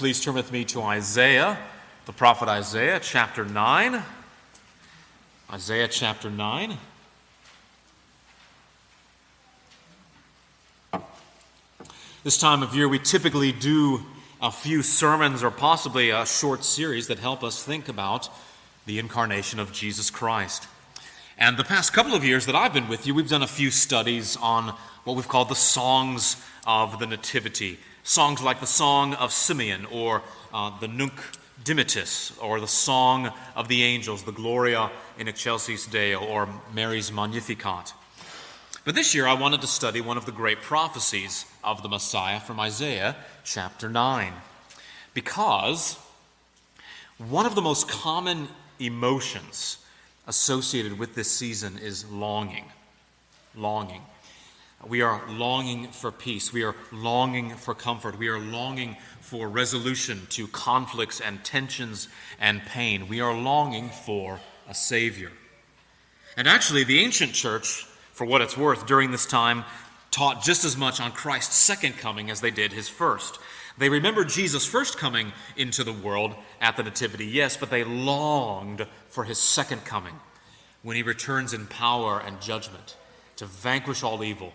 please turn with me to Isaiah, the prophet Isaiah, chapter 9. Isaiah chapter 9. This time of year, we typically do a few sermons or possibly a short series that help us think about the incarnation of Jesus Christ. And the past couple of years that I've been with you, we've done a few studies on what we've called the songs of the Nativity. Songs like the Song of Simeon or uh, the Nunc Dimittis or the Song of the Angels, the Gloria in Excelsis Deo or Mary's Magnificat. But this year I wanted to study one of the great prophecies of the Messiah from Isaiah chapter 9. Because one of the most common emotions associated with this season is longing. Longing. We are longing for peace. We are longing for comfort. We are longing for resolution to conflicts and tensions and pain. We are longing for a Savior. And actually, the ancient church, for what it's worth, during this time taught just as much on Christ's second coming as they did his first. They remembered Jesus' first coming into the world at the Nativity, yes, but they longed for his second coming when he returns in power and judgment to vanquish all evil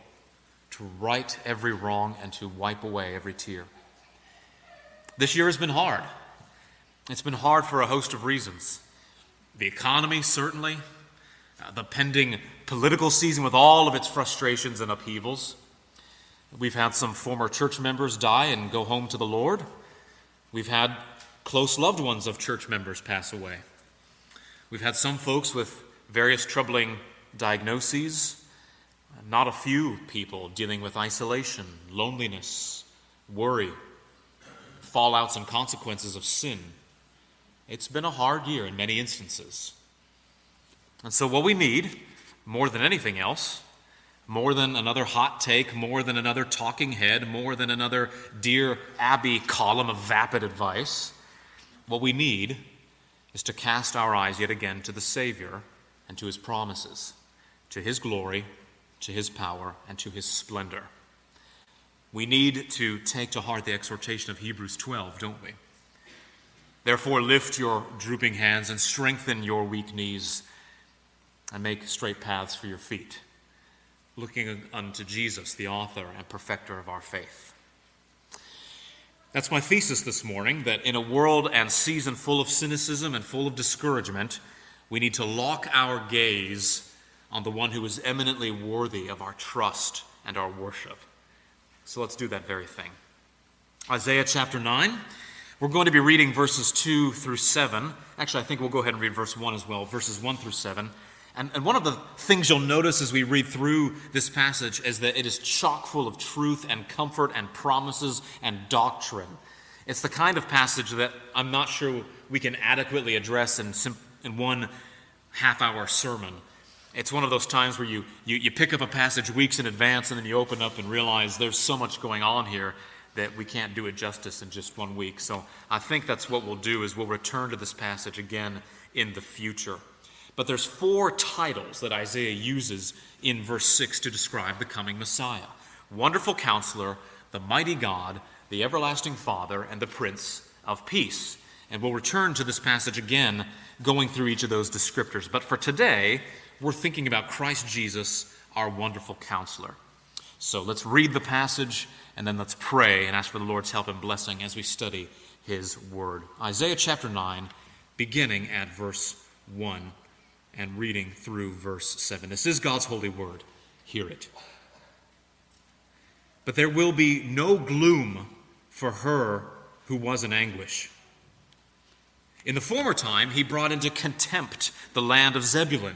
to right every wrong and to wipe away every tear. This year has been hard. It's been hard for a host of reasons. The economy, certainly, uh, the pending political season with all of its frustrations and upheavals. We've had some former church members die and go home to the Lord. We've had close loved ones of church members pass away. We've had some folks with various troubling diagnoses not a few people dealing with isolation, loneliness, worry, fallouts and consequences of sin. It's been a hard year in many instances. And so, what we need, more than anything else, more than another hot take, more than another talking head, more than another Dear Abby column of vapid advice, what we need is to cast our eyes yet again to the Savior and to his promises, to his glory to his power and to his splendor. We need to take to heart the exhortation of Hebrews 12, don't we? Therefore, lift your drooping hands and strengthen your weak knees and make straight paths for your feet, looking unto Jesus, the author and perfecter of our faith. That's my thesis this morning that in a world and season full of cynicism and full of discouragement, we need to lock our gaze on the one who is eminently worthy of our trust and our worship. So let's do that very thing. Isaiah chapter 9. We're going to be reading verses 2 through 7. Actually, I think we'll go ahead and read verse 1 as well, verses 1 through 7. And, and one of the things you'll notice as we read through this passage is that it is chock full of truth and comfort and promises and doctrine. It's the kind of passage that I'm not sure we can adequately address in, in one half hour sermon. It's one of those times where you, you, you pick up a passage weeks in advance and then you open up and realize there's so much going on here that we can't do it justice in just one week. So I think that's what we'll do is we'll return to this passage again in the future. But there's four titles that Isaiah uses in verse 6 to describe the coming Messiah. Wonderful counselor, the mighty God, the everlasting Father, and the Prince of Peace. And we'll return to this passage again, going through each of those descriptors. But for today, we're thinking about Christ Jesus, our wonderful counselor. So let's read the passage and then let's pray and ask for the Lord's help and blessing as we study his word. Isaiah chapter 9, beginning at verse 1 and reading through verse 7. This is God's holy word. Hear it. But there will be no gloom for her who was in anguish. In the former time, he brought into contempt the land of Zebulun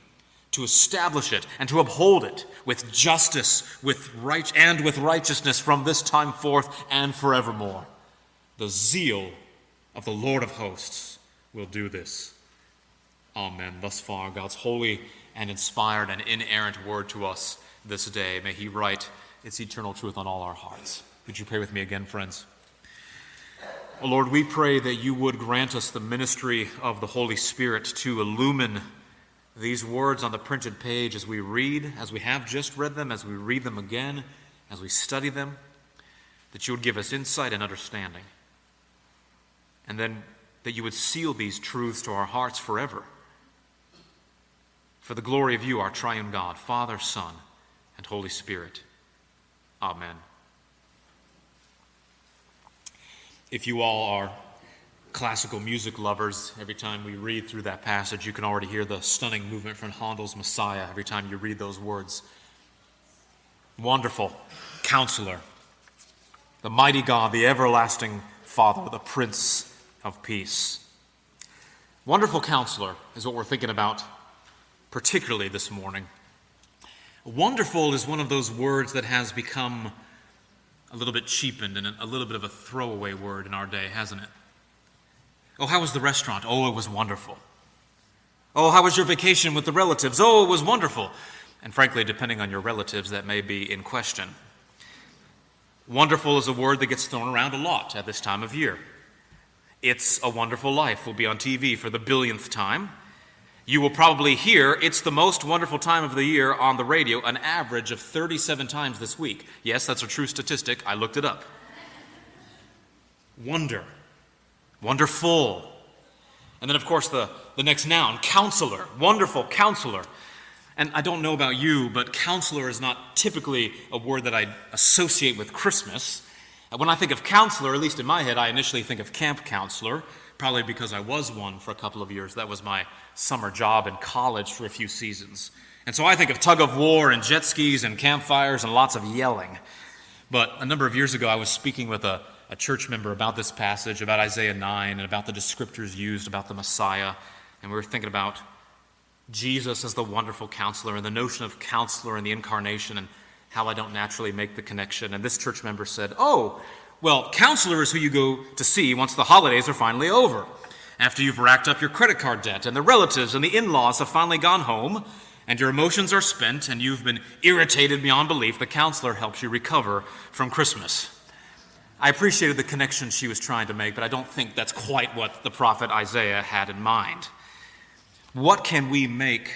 to establish it and to uphold it with justice with right and with righteousness from this time forth and forevermore. The zeal of the lord of hosts will do this. Amen. Thus far god's holy and inspired and inerrant word to us this day. May he write its eternal truth on all our hearts. Would you pray with me again friends? Oh lord we pray that you would grant us the ministry of the holy spirit to illumine these words on the printed page as we read, as we have just read them, as we read them again, as we study them, that you would give us insight and understanding. And then that you would seal these truths to our hearts forever. For the glory of you, our triune God, Father, Son, and Holy Spirit. Amen. If you all are classical music lovers, every time we read through that passage, you can already hear the stunning movement from Handel's Messiah every time you read those words. Wonderful counselor, the mighty God, the everlasting Father, the Prince of Peace. Wonderful counselor is what we're thinking about, particularly this morning. Wonderful is one of those words that has become a little bit cheapened and a little bit of a throwaway word in our day, hasn't it? Oh, how was the restaurant? Oh, it was wonderful. Oh, how was your vacation with the relatives? Oh, it was wonderful. And frankly, depending on your relatives, that may be in question. Wonderful is a word that gets thrown around a lot at this time of year. It's a Wonderful Life will be on TV for the billionth time. You will probably hear It's the Most Wonderful Time of the Year on the radio an average of 37 times this week. Yes, that's a true statistic. I looked it up. Wonder wonderful. And then, of course, the, the next noun, counselor, wonderful counselor. And I don't know about you, but counselor is not typically a word that I associate with Christmas. Uh, when I think of counselor, at least in my head, I initially think of camp counselor, probably because I was one for a couple of years. That was my summer job in college for a few seasons. And so I think of tug of war and jet skis and campfires and lots of yelling. But a number of years ago, I was speaking with a, a church member about this passage, about Isaiah 9, and about the descriptors used about the Messiah. And we were thinking about Jesus as the wonderful counselor and the notion of counselor and the incarnation and how I don't naturally make the connection. And this church member said, Oh, well, counselor is who you go to see once the holidays are finally over. After you've racked up your credit card debt and the relatives and the in laws have finally gone home and your emotions are spent and you've been irritated beyond belief, the counselor helps you recover from Christmas. I appreciated the connection she was trying to make, but I don't think that's quite what the prophet Isaiah had in mind. What can we make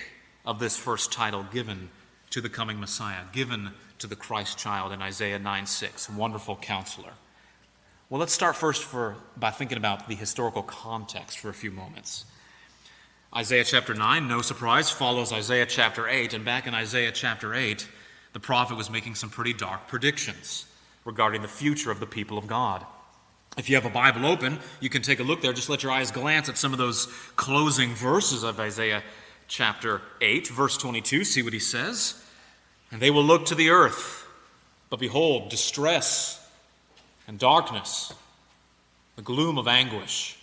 of this first title given to the coming Messiah, given to the Christ child in Isaiah 9 6, Wonderful Counselor? Well, let's start first for, by thinking about the historical context for a few moments. Isaiah chapter 9, no surprise, follows Isaiah chapter 8, and back in Isaiah chapter 8, the prophet was making some pretty dark predictions regarding the future of the people of God. If you have a Bible open, you can take a look there. Just let your eyes glance at some of those closing verses of Isaiah chapter 8, verse 22. See what he says. And they will look to the earth, but behold, distress and darkness, the gloom of anguish,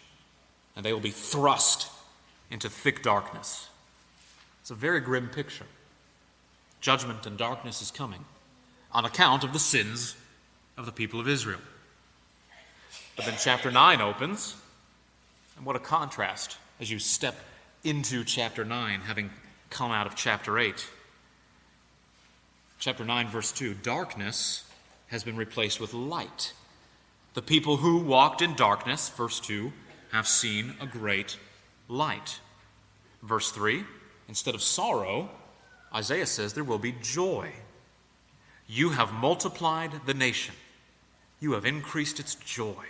and they will be thrust into thick darkness. It's a very grim picture. Judgment and darkness is coming on account of the sins of the people of Israel. But then chapter 9 opens, and what a contrast as you step into chapter 9, having come out of chapter 8. Chapter 9, verse 2 Darkness has been replaced with light. The people who walked in darkness, verse 2, have seen a great light. Verse 3 instead of sorrow, Isaiah says there will be joy. You have multiplied the nation, you have increased its joy.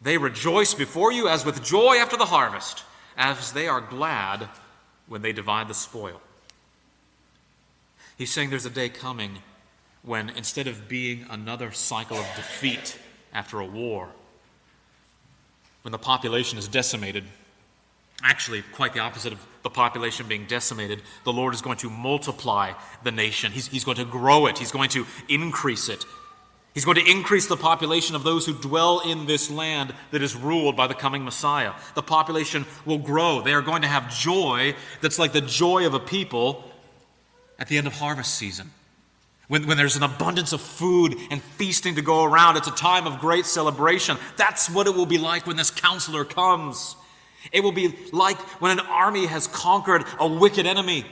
They rejoice before you as with joy after the harvest, as they are glad when they divide the spoil. He's saying there's a day coming when instead of being another cycle of defeat after a war, when the population is decimated, actually quite the opposite of the population being decimated, the Lord is going to multiply the nation. He's, he's going to grow it, He's going to increase it. He's going to increase the population of those who dwell in this land that is ruled by the coming Messiah. The population will grow. They are going to have joy that's like the joy of a people at the end of harvest season. When, when there's an abundance of food and feasting to go around, it's a time of great celebration. That's what it will be like when this counselor comes. It will be like when an army has conquered a wicked enemy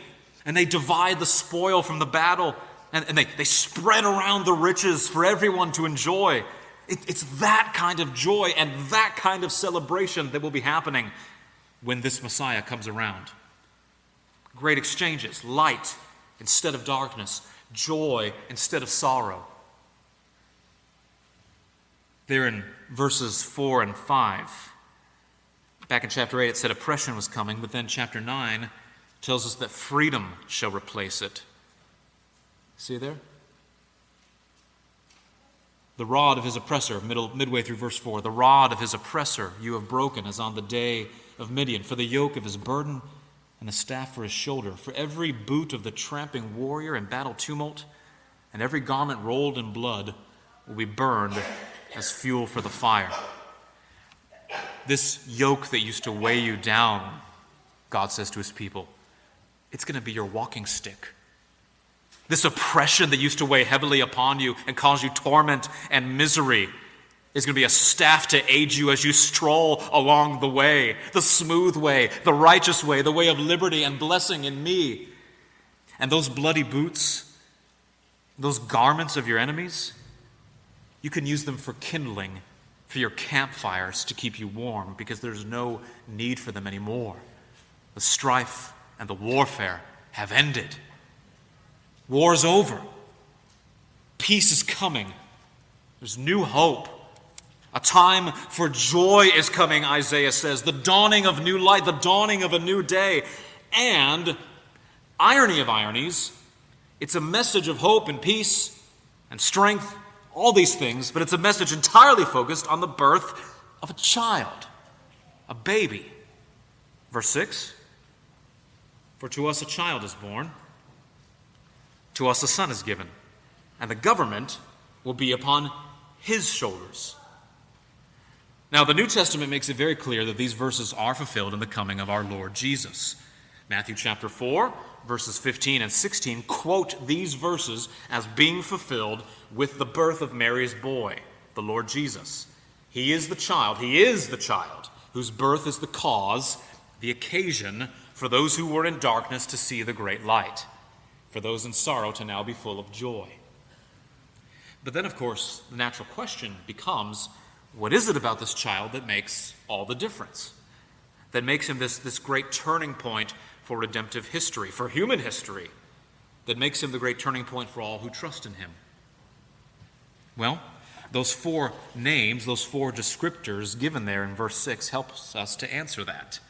and they divide the spoil from the battle and, and they, they spread around the riches for everyone to enjoy. It, it's that kind of joy and that kind of celebration that will be happening when this Messiah comes around. Great exchanges, light instead of darkness, joy instead of sorrow. There in verses 4 and 5. Back in chapter 8, it said oppression was coming, but then chapter 9 tells us that freedom shall replace it. See there? The rod of his oppressor, middle, midway through verse 4, the rod of his oppressor you have broken as on the day of Midian, for the yoke of his burden and the staff for his shoulder, for every boot of the tramping warrior in battle tumult, and every garment rolled in blood will be burned as fuel for the fire. This yoke that used to weigh you down, God says to his people, it's going to be your walking stick. This oppression that used to weigh heavily upon you and cause you torment and misery is going to be a staff to aid you as you stroll along the way, the smooth way, the righteous way, the way of liberty and blessing in me. And those bloody boots, those garments of your enemies, you can use them for kindling for your campfires to keep you warm because there's no need for them anymore. The strife and the warfare have ended. War's over. Peace is coming. There's new hope. A time for joy is coming, Isaiah says. The dawning of new light, the dawning of a new day. And, irony of ironies, it's a message of hope and peace and strength, all these things, but it's a message entirely focused on the birth of a child, a baby. Verse 6 For to us a child is born, to us a son is given, and the government will be upon his shoulders now, the New Testament makes it very clear that these verses are fulfilled in the coming of our Lord Jesus. Matthew chapter 4, verses 15 and 16 quote these verses as being fulfilled with the birth of Mary's boy, the Lord Jesus. He is the child, he is the child whose birth is the cause, the occasion for those who were in darkness to see the great light, for those in sorrow to now be full of joy. But then, of course, the natural question becomes what is it about this child that makes all the difference? That makes him this, this great turning point for redemptive history, for human history, that makes him the great turning point for all who trust in him? Well, those four names, those four descriptors given there in verse 6 helps us to answer that.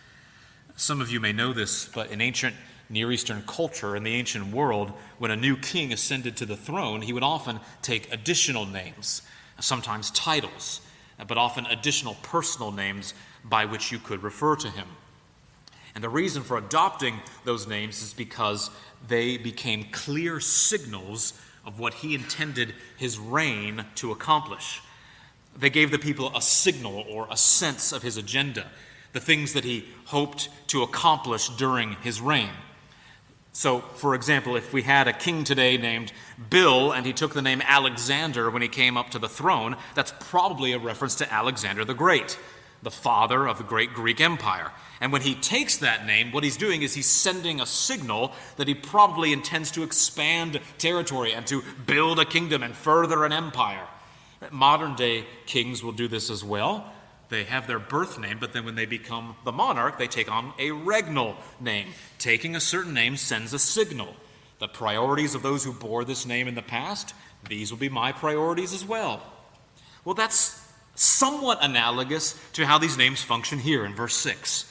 Some of you may know this, but in ancient Near Eastern culture, in the ancient world, when a new king ascended to the throne, he would often take additional names, sometimes titles but often additional personal names by which you could refer to him. And the reason for adopting those names is because they became clear signals of what he intended his reign to accomplish. They gave the people a signal or a sense of his agenda, the things that he hoped to accomplish during his reign. So, for example, if we had a king today named Bill and he took the name Alexander when he came up to the throne, that's probably a reference to Alexander the Great, the father of the great Greek Empire. And when he takes that name, what he's doing is he's sending a signal that he probably intends to expand territory and to build a kingdom and further an empire. Modern day kings will do this as well. They have their birth name, but then when they become the monarch, they take on a regnal name. Taking a certain name sends a signal. The priorities of those who bore this name in the past, these will be my priorities as well. Well, that's somewhat analogous to how these names function here in verse 6.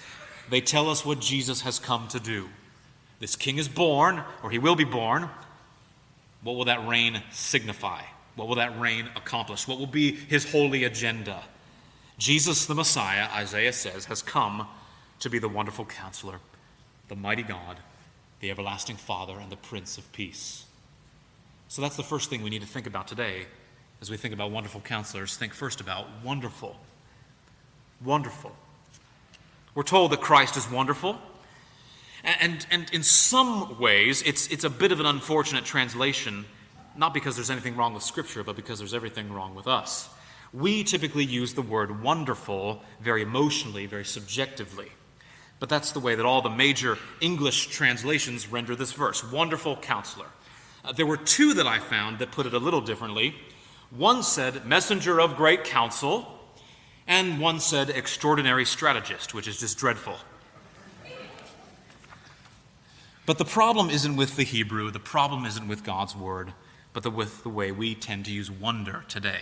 They tell us what Jesus has come to do. This king is born, or he will be born. What will that reign signify? What will that reign accomplish? What will be his holy agenda? Jesus the Messiah, Isaiah says, has come to be the wonderful counselor, the mighty God, the everlasting Father, and the Prince of Peace. So that's the first thing we need to think about today as we think about wonderful counselors. Think first about wonderful. Wonderful. We're told that Christ is wonderful. And, and in some ways, it's, it's a bit of an unfortunate translation, not because there's anything wrong with Scripture, but because there's everything wrong with us. We typically use the word wonderful very emotionally, very subjectively. But that's the way that all the major English translations render this verse wonderful counselor. Uh, there were two that I found that put it a little differently. One said messenger of great counsel, and one said extraordinary strategist, which is just dreadful. But the problem isn't with the Hebrew, the problem isn't with God's word, but the, with the way we tend to use wonder today.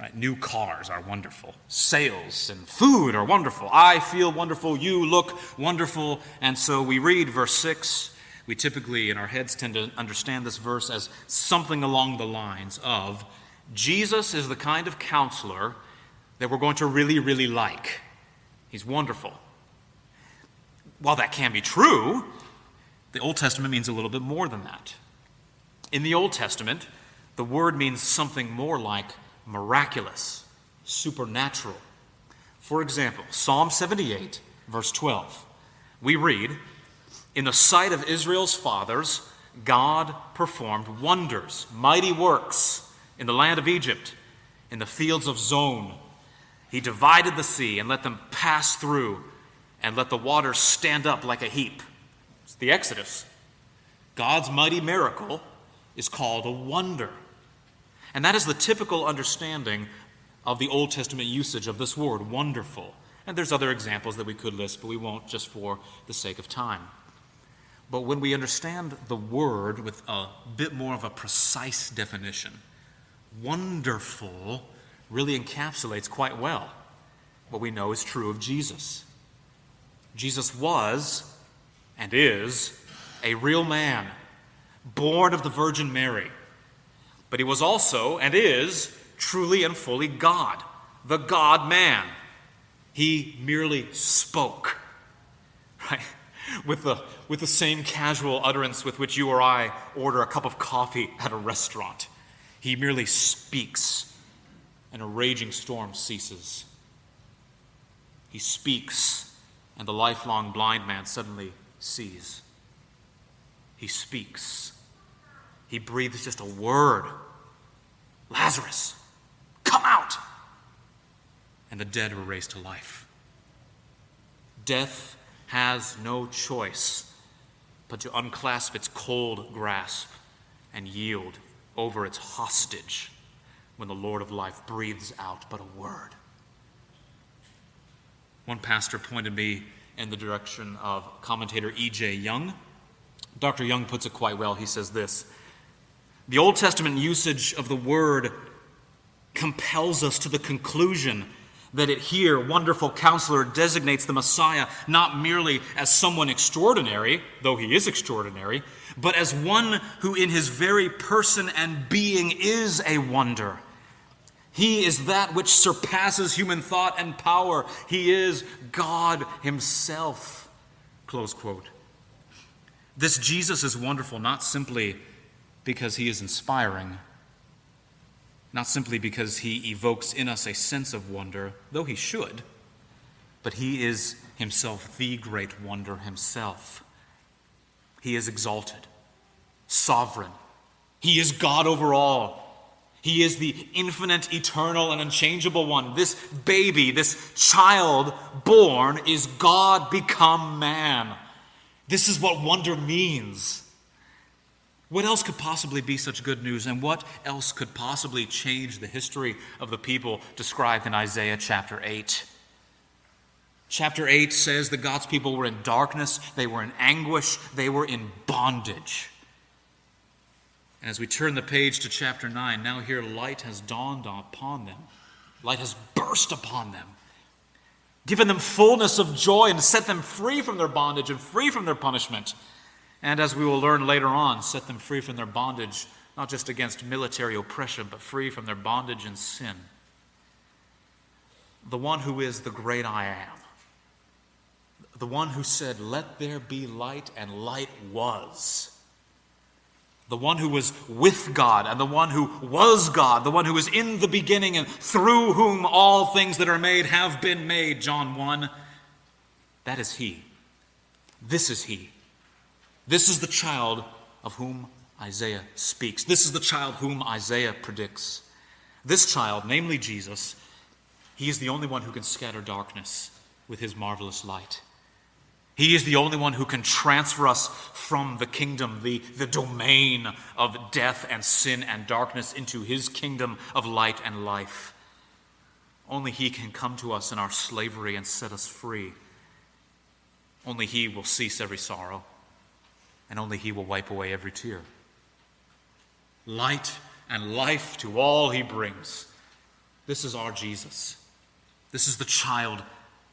Right? New cars are wonderful. Sales and food are wonderful. I feel wonderful. You look wonderful. And so we read verse 6. We typically, in our heads, tend to understand this verse as something along the lines of Jesus is the kind of counselor that we're going to really, really like. He's wonderful. While that can be true, the Old Testament means a little bit more than that. In the Old Testament, the word means something more like miraculous, supernatural. For example, Psalm 78, verse 12, we read, In the sight of Israel's fathers, God performed wonders, mighty works in the land of Egypt, in the fields of Zoan. He divided the sea and let them pass through, and let the waters stand up like a heap. It's the Exodus. God's mighty miracle is called a wonder. And that is the typical understanding of the Old Testament usage of this word, wonderful. And there's other examples that we could list, but we won't just for the sake of time. But when we understand the word with a bit more of a precise definition, wonderful really encapsulates quite well what we know is true of Jesus. Jesus was and is a real man, born of the Virgin Mary. But he was also and is truly and fully God, the God man. He merely spoke, right? With the, with the same casual utterance with which you or I order a cup of coffee at a restaurant. He merely speaks, and a raging storm ceases. He speaks, and the lifelong blind man suddenly sees. He speaks. He breathes just a word Lazarus, come out! And the dead were raised to life. Death has no choice but to unclasp its cold grasp and yield over its hostage when the Lord of life breathes out but a word. One pastor pointed me in the direction of commentator E.J. Young. Dr. Young puts it quite well. He says this The Old Testament usage of the word compels us to the conclusion that it here, wonderful counselor, designates the Messiah not merely as someone extraordinary, though he is extraordinary, but as one who in his very person and being is a wonder. He is that which surpasses human thought and power. He is God Himself. Close quote. This Jesus is wonderful not simply because He is inspiring, not simply because He evokes in us a sense of wonder, though He should, but He is Himself the great wonder Himself. He is exalted, sovereign. He is God over all. He is the infinite, eternal, and unchangeable one. This baby, this child born, is God become man. This is what wonder means. What else could possibly be such good news, and what else could possibly change the history of the people described in Isaiah chapter 8? Chapter 8 says that God's people were in darkness, they were in anguish, they were in bondage. And as we turn the page to chapter 9, now here light has dawned upon them, light has burst upon them, given them fullness of joy and set them free from their bondage and free from their punishment. And as we will learn later on, set them free from their bondage, not just against military oppression, but free from their bondage and sin. The one who is the great I am the one who said, Let there be light, and light was. The one who was with God, and the one who was God, the one who was in the beginning, and through whom all things that are made have been made, John 1. That is He. This is He. This is the child of whom Isaiah speaks. This is the child whom Isaiah predicts. This child, namely Jesus, he is the only one who can scatter darkness with his marvelous light. He is the only one who can transfer us from the kingdom, the, the domain of death and sin and darkness, into his kingdom of light and life. Only he can come to us in our slavery and set us free. Only he will cease every sorrow, and only he will wipe away every tear. Light and life to all he brings. This is our Jesus. This is the child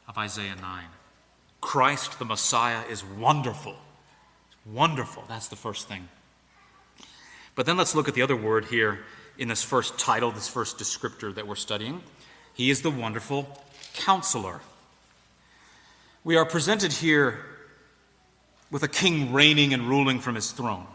of Isaiah 9. Christ the Messiah is wonderful. Wonderful. That's the first thing. But then let's look at the other word here in this first title, this first descriptor that we're studying. He is the wonderful counselor. We are presented here with a king reigning and ruling from his throne.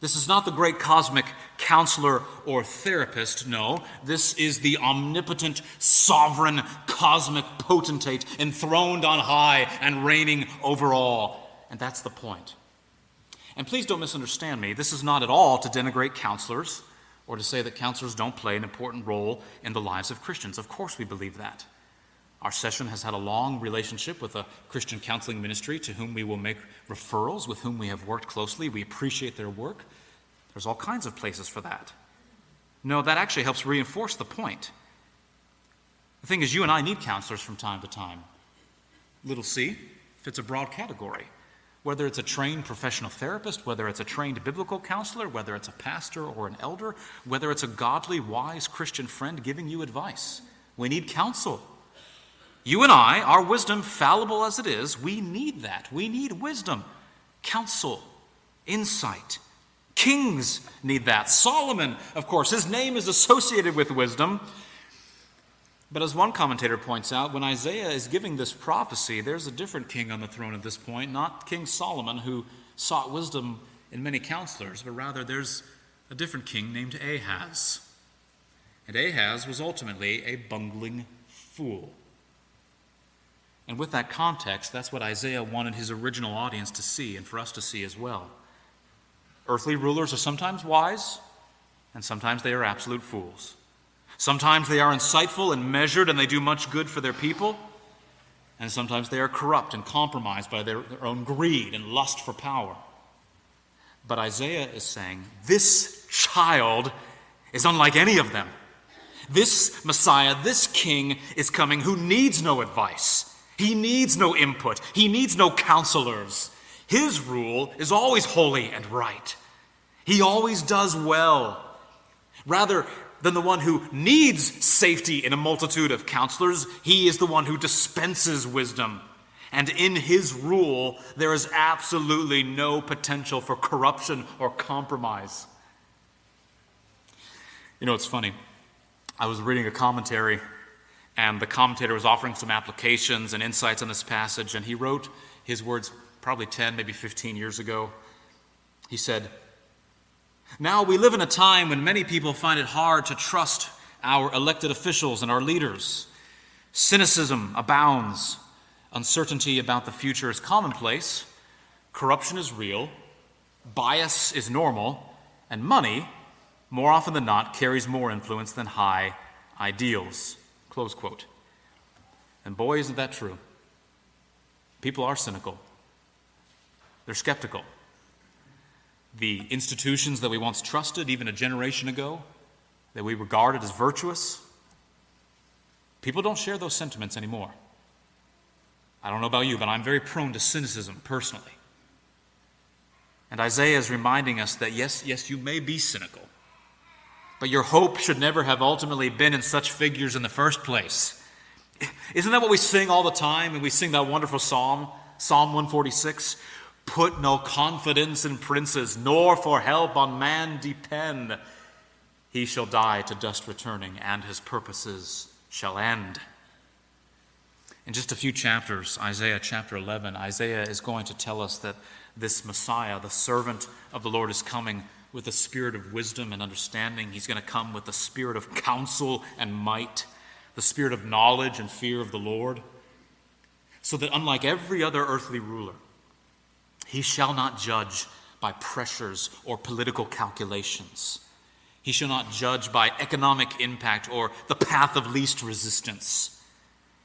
This is not the great cosmic counselor or therapist. No, this is the omnipotent, sovereign, cosmic potentate enthroned on high and reigning over all. And that's the point. And please don't misunderstand me. This is not at all to denigrate counselors or to say that counselors don't play an important role in the lives of Christians. Of course, we believe that. Our session has had a long relationship with a Christian counseling ministry to whom we will make referrals, with whom we have worked closely. We appreciate their work. There's all kinds of places for that. No, that actually helps reinforce the point. The thing is, you and I need counselors from time to time. Little c fits a broad category. Whether it's a trained professional therapist, whether it's a trained biblical counselor, whether it's a pastor or an elder, whether it's a godly, wise Christian friend giving you advice, we need counsel. You and I, our wisdom, fallible as it is, we need that. We need wisdom, counsel, insight. Kings need that. Solomon, of course, his name is associated with wisdom. But as one commentator points out, when Isaiah is giving this prophecy, there's a different king on the throne at this point, not King Solomon, who sought wisdom in many counselors, but rather there's a different king named Ahaz. And Ahaz was ultimately a bungling fool. And with that context, that's what Isaiah wanted his original audience to see and for us to see as well. Earthly rulers are sometimes wise, and sometimes they are absolute fools. Sometimes they are insightful and measured, and they do much good for their people. And sometimes they are corrupt and compromised by their, their own greed and lust for power. But Isaiah is saying this child is unlike any of them. This Messiah, this king, is coming who needs no advice. He needs no input, he needs no counselors. His rule is always holy and right. He always does well. Rather than the one who needs safety in a multitude of counselors, he is the one who dispenses wisdom. And in his rule, there is absolutely no potential for corruption or compromise. You know, it's funny. I was reading a commentary and the commentator was offering some applications and insights on this passage, and he wrote his words probably 10, maybe 15 years ago. He said, Now we live in a time when many people find it hard to trust our elected officials and our leaders. Cynicism abounds, uncertainty about the future is commonplace, corruption is real, bias is normal, and money, more often than not, carries more influence than high ideals. Close quote. And boy, isn't that true. People are cynical, they're skeptical. the institutions that we once trusted, even a generation ago, that we regarded as virtuous. People don't share those sentiments anymore. I don't know about you, but I'm very prone to cynicism personally. And Isaiah is reminding us that yes, yes, you may be cynical, but your hope should never have ultimately been in such figures in the first place. Isn't that what we sing all the time? And we sing that wonderful psalm, Psalm 146 Put no confidence in princes, nor for help on man depend. He shall die to dust returning, and his purposes shall end. In just a few chapters, Isaiah chapter 11, Isaiah is going to tell us that this Messiah, the servant of the Lord, is coming with a spirit of wisdom and understanding. He's going to come with the spirit of counsel and might, the spirit of knowledge and fear of the Lord, so that unlike every other earthly ruler, he shall not judge by pressures or political calculations. He shall not judge by economic impact or the path of least resistance.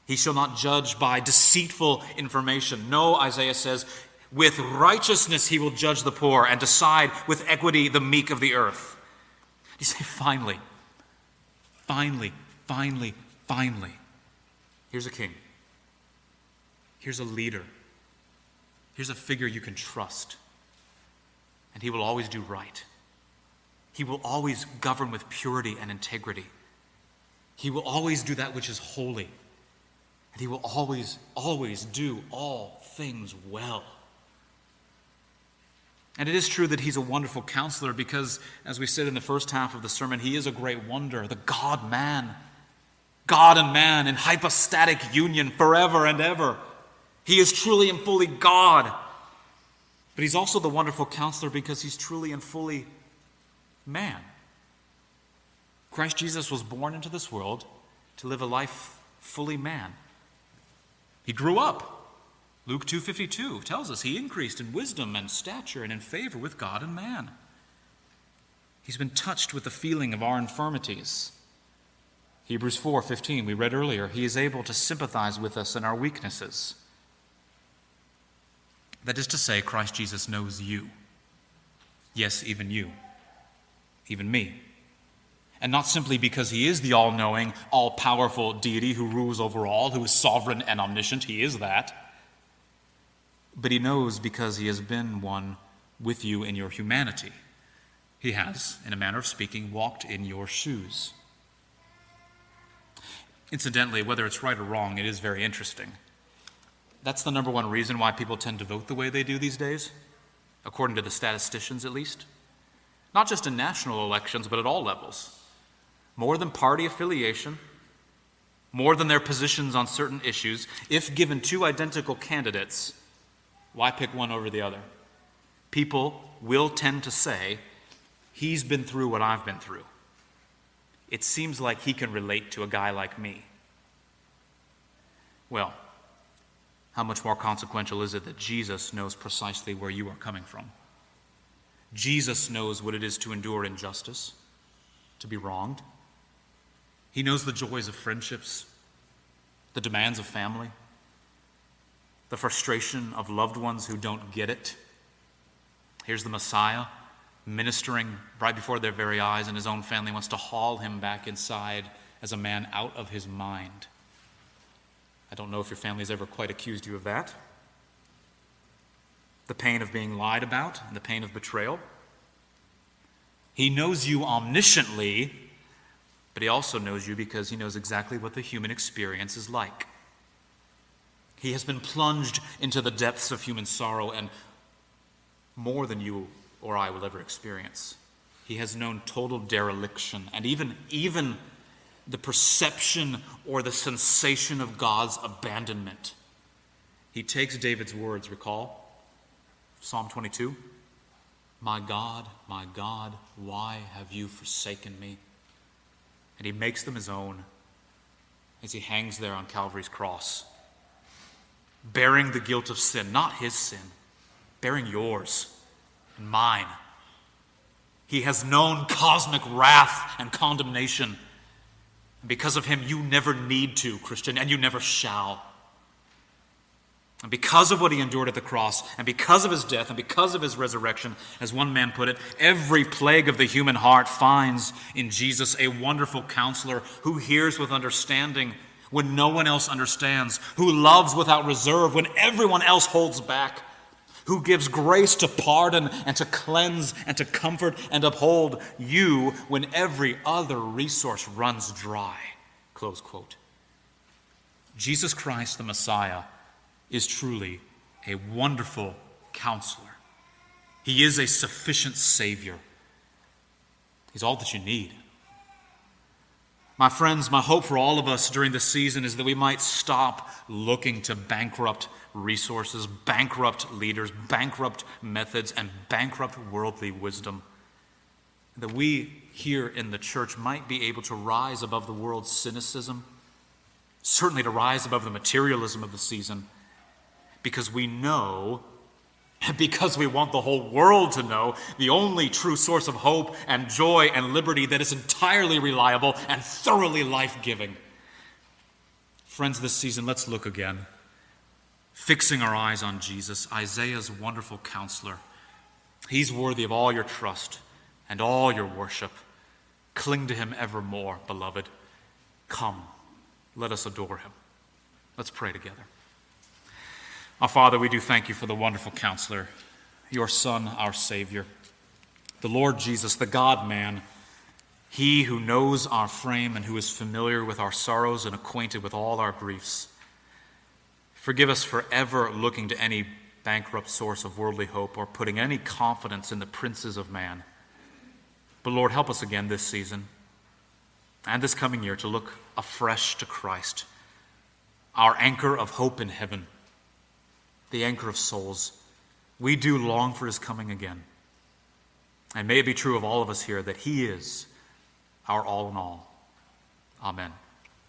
He shall not judge by deceitful information. No, Isaiah says, with righteousness he will judge the poor and decide with equity the meek of the earth. You say, finally, finally, finally, finally. Here's a king. Here's a leader. Here's a figure you can trust. And he will always do right. He will always govern with purity and integrity. He will always do that which is holy. And he will always, always do all things well. And it is true that he's a wonderful counselor because, as we said in the first half of the sermon, he is a great wonder, the God man. God and man in hypostatic union forever and ever. He is truly and fully God. But he's also the wonderful counselor because he's truly and fully man. Christ Jesus was born into this world to live a life fully man. He grew up. Luke 2:52 tells us he increased in wisdom and stature and in favor with God and man. He's been touched with the feeling of our infirmities. Hebrews 4:15 we read earlier, he is able to sympathize with us in our weaknesses. That is to say, Christ Jesus knows you. Yes, even you. Even me. And not simply because he is the all knowing, all powerful deity who rules over all, who is sovereign and omniscient. He is that. But he knows because he has been one with you in your humanity. He has, in a manner of speaking, walked in your shoes. Incidentally, whether it's right or wrong, it is very interesting. That's the number one reason why people tend to vote the way they do these days, according to the statisticians at least. Not just in national elections, but at all levels. More than party affiliation, more than their positions on certain issues, if given two identical candidates, why pick one over the other? People will tend to say, He's been through what I've been through. It seems like he can relate to a guy like me. Well, how much more consequential is it that Jesus knows precisely where you are coming from? Jesus knows what it is to endure injustice, to be wronged. He knows the joys of friendships, the demands of family, the frustration of loved ones who don't get it. Here's the Messiah ministering right before their very eyes, and his own family wants to haul him back inside as a man out of his mind. I don't know if your family has ever quite accused you of that. The pain of being lied about and the pain of betrayal. He knows you omnisciently, but he also knows you because he knows exactly what the human experience is like. He has been plunged into the depths of human sorrow and more than you or I will ever experience. He has known total dereliction and even, even the perception or the sensation of God's abandonment. He takes David's words, recall Psalm 22 My God, my God, why have you forsaken me? And he makes them his own as he hangs there on Calvary's cross, bearing the guilt of sin, not his sin, bearing yours and mine. He has known cosmic wrath and condemnation. And Because of him, you never need to, Christian, and you never shall. And because of what he endured at the cross, and because of his death, and because of his resurrection, as one man put it, every plague of the human heart finds in Jesus a wonderful counselor who hears with understanding when no one else understands, who loves without reserve when everyone else holds back, who gives grace to pardon and to cleanse and to comfort and uphold you when every other resource runs dry. Close quote. Jesus Christ, the Messiah, is truly a wonderful counselor. He is a sufficient Savior. He's all that you need. My friends, my hope for all of us during this season is that we might stop looking to bankrupt resources, bankrupt leaders, bankrupt methods, and bankrupt worldly wisdom. That we here in the church might be able to rise above the world's cynicism, certainly to rise above the materialism of the season because we know, because we want the whole world to know, the only true source of hope and joy and liberty that is entirely reliable and thoroughly life giving. Friends, this season, let's look again, fixing our eyes on Jesus, Isaiah's wonderful counselor. He's worthy of all your trust and all your worship. Cling to him evermore, beloved. Come, let us adore him. Let's pray together. Our Father, we do thank you for the wonderful counselor, your Son, our Savior, the Lord Jesus, the God man, he who knows our frame and who is familiar with our sorrows and acquainted with all our griefs. Forgive us for ever looking to any bankrupt source of worldly hope or putting any confidence in the princes of man. But Lord, help us again this season and this coming year to look afresh to Christ, our anchor of hope in heaven the anchor of souls. We do long for his coming again. And may it be true of all of us here that he is our all in all. Amen.